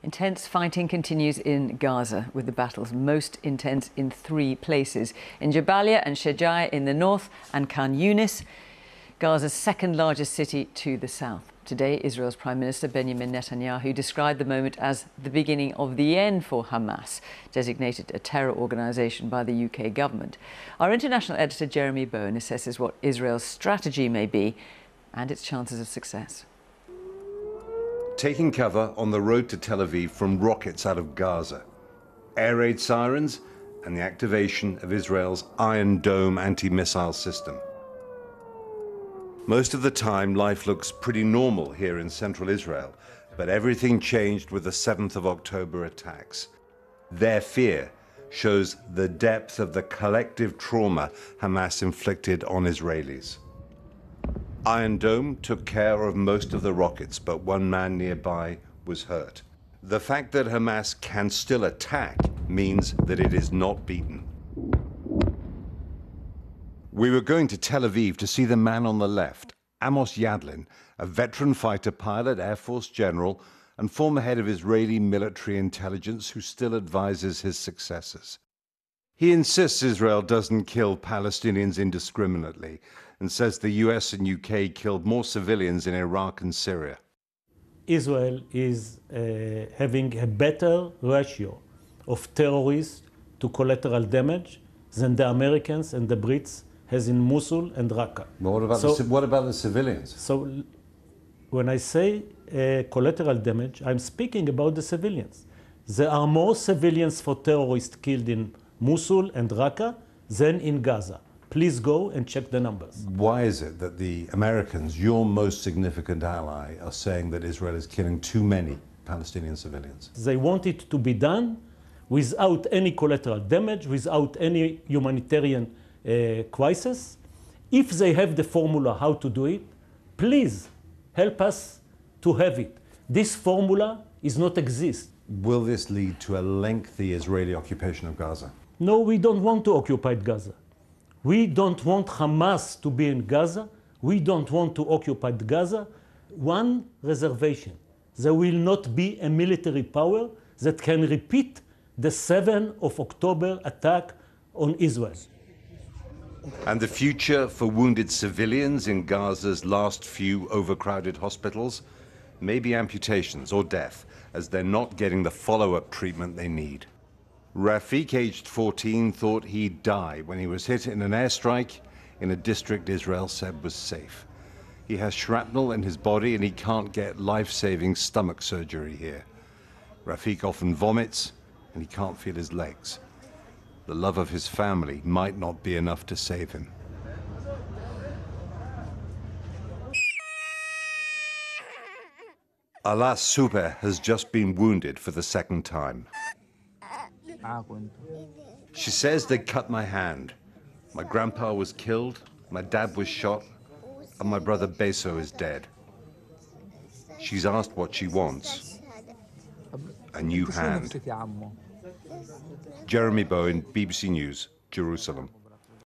Intense fighting continues in Gaza, with the battles most intense in three places in Jabalia and Shejai in the north, and Khan Younis, Gaza's second largest city to the south. Today, Israel's Prime Minister Benjamin Netanyahu described the moment as the beginning of the end for Hamas, designated a terror organisation by the UK government. Our international editor Jeremy Bowen assesses what Israel's strategy may be and its chances of success taking cover on the road to Tel Aviv from rockets out of Gaza, air raid sirens, and the activation of Israel's Iron Dome anti-missile system. Most of the time, life looks pretty normal here in central Israel, but everything changed with the 7th of October attacks. Their fear shows the depth of the collective trauma Hamas inflicted on Israelis. Iron Dome took care of most of the rockets, but one man nearby was hurt. The fact that Hamas can still attack means that it is not beaten. We were going to Tel Aviv to see the man on the left, Amos Yadlin, a veteran fighter pilot, Air Force general, and former head of Israeli military intelligence who still advises his successors. He insists Israel doesn't kill Palestinians indiscriminately, and says the US and UK killed more civilians in Iraq and Syria. Israel is uh, having a better ratio of terrorists to collateral damage than the Americans and the Brits has in Mosul and Raqqa. But what about, so, the, what about the civilians? So when I say uh, collateral damage, I'm speaking about the civilians. There are more civilians for terrorists killed in Mosul and Raqqa than in Gaza. Please go and check the numbers. Why is it that the Americans, your most significant ally, are saying that Israel is killing too many Palestinian civilians? They want it to be done without any collateral damage, without any humanitarian uh, crisis. If they have the formula how to do it, please help us to have it. This formula is not exist. Will this lead to a lengthy Israeli occupation of Gaza? No, we don't want to occupy Gaza. We don't want Hamas to be in Gaza. We don't want to occupy Gaza. One reservation there will not be a military power that can repeat the 7th of October attack on Israel. And the future for wounded civilians in Gaza's last few overcrowded hospitals? Maybe amputations or death, as they're not getting the follow up treatment they need. Rafik, aged 14, thought he'd die when he was hit in an airstrike in a district Israel said was safe. He has shrapnel in his body and he can't get life-saving stomach surgery here. Rafik often vomits and he can't feel his legs. The love of his family might not be enough to save him. Alas Super has just been wounded for the second time. She says they cut my hand. My grandpa was killed, my dad was shot, and my brother Beso is dead. She's asked what she wants. A new hand. Jeremy Bowen, BBC News, Jerusalem.